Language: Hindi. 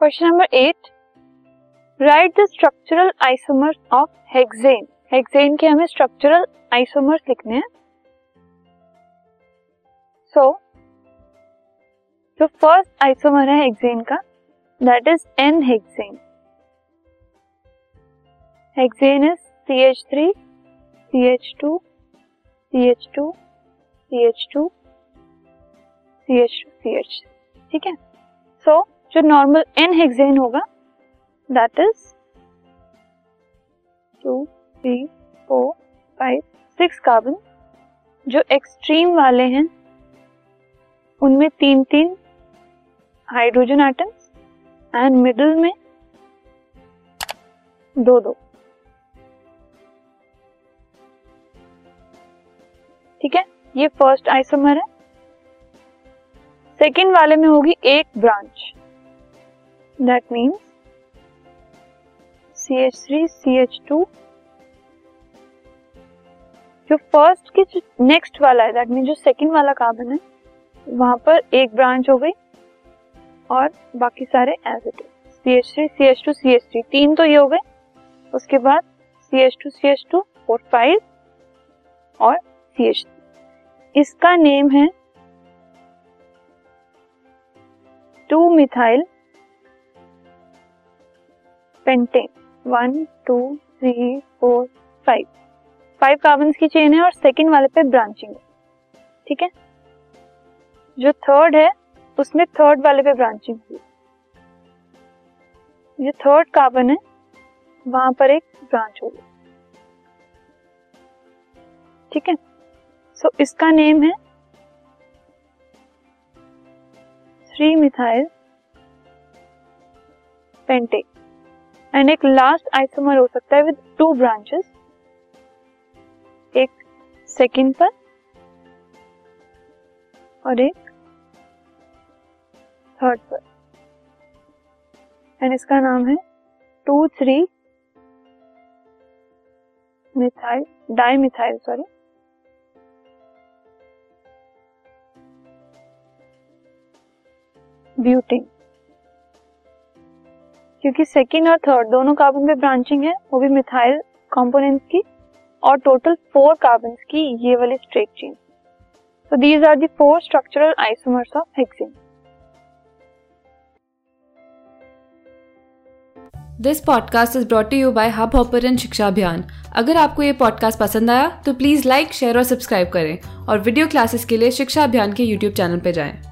Question number eight write the structural isomers of hexane hexane के हमें स्ट्रक्चरल आइसोमर्स लिखने हैं. सो जो फ़र्स्ट आइसोमर है हेक्सेन का. That is n hexane hexane is C H three C H two C H two C H two C H two C H ठीक है? सो so, जो नॉर्मल एन हेक्सेन होगा that is two three four five six carbon जो एक्सट्रीम वाले हैं, उनमें तीन तीन हाइड्रोजन एटम्स एंड मिडल में दो दो। ठीक है? ये फ़र्स्ट आइसोमर है। सेकेंड वाले में होगी एक branch that means C H three C H two जो फ़र्स्ट की जो नेक्स्ट वाला है दैट मीन जो सेकंड वाला कार्बन है, वहाँ पर एक ब्रांच हो गई और बाकी सारे as it is C H three C H two C H three तीन तो ये हो गए। उसके बाद C H two C H two four five और सी एच थ्री इसका नेम है two methyl pentane one two three four five five carbon की चेन है और सेकेंड वाले पे ब्रांचिंग है। ठीक है? जो थर्ड है उसमें थर्ड वाले पे ब्रांचिंग हुई। जो थर्ड कार्बन है वहाँ पर एक ब्रांच होगी ठीक है? सो so, इसका नेम है थ्री मिथाइल पेंटेन एंड एक लास्ट आइसोमर हो सकता है विद टू ब्रांचेस एक सेकेंड पर. और एक थर्ड पर. एंड इसका नाम है two three methyl dimethyl sorry butane क्योंकि सेकेंड और थर्ड दोनों कार्बन पे ब्रांचिंग है, वो भी मिथाइल कंपोनेंट्स की, और टोटल फोर कार्बन की ये वाली straight chain so these are the four structural isomers of hexane this podcast is brought you by Hubhopper Shiksha Abhiyan अगर आपको ये पॉडकास्ट पसंद आया तो प्लीज़ लाइक शेयर और सब्सक्राइब करें। और वीडियो क्लासेस के लिए शिक्षा अभियान के यूट्यूब चैनल पर जाएँ।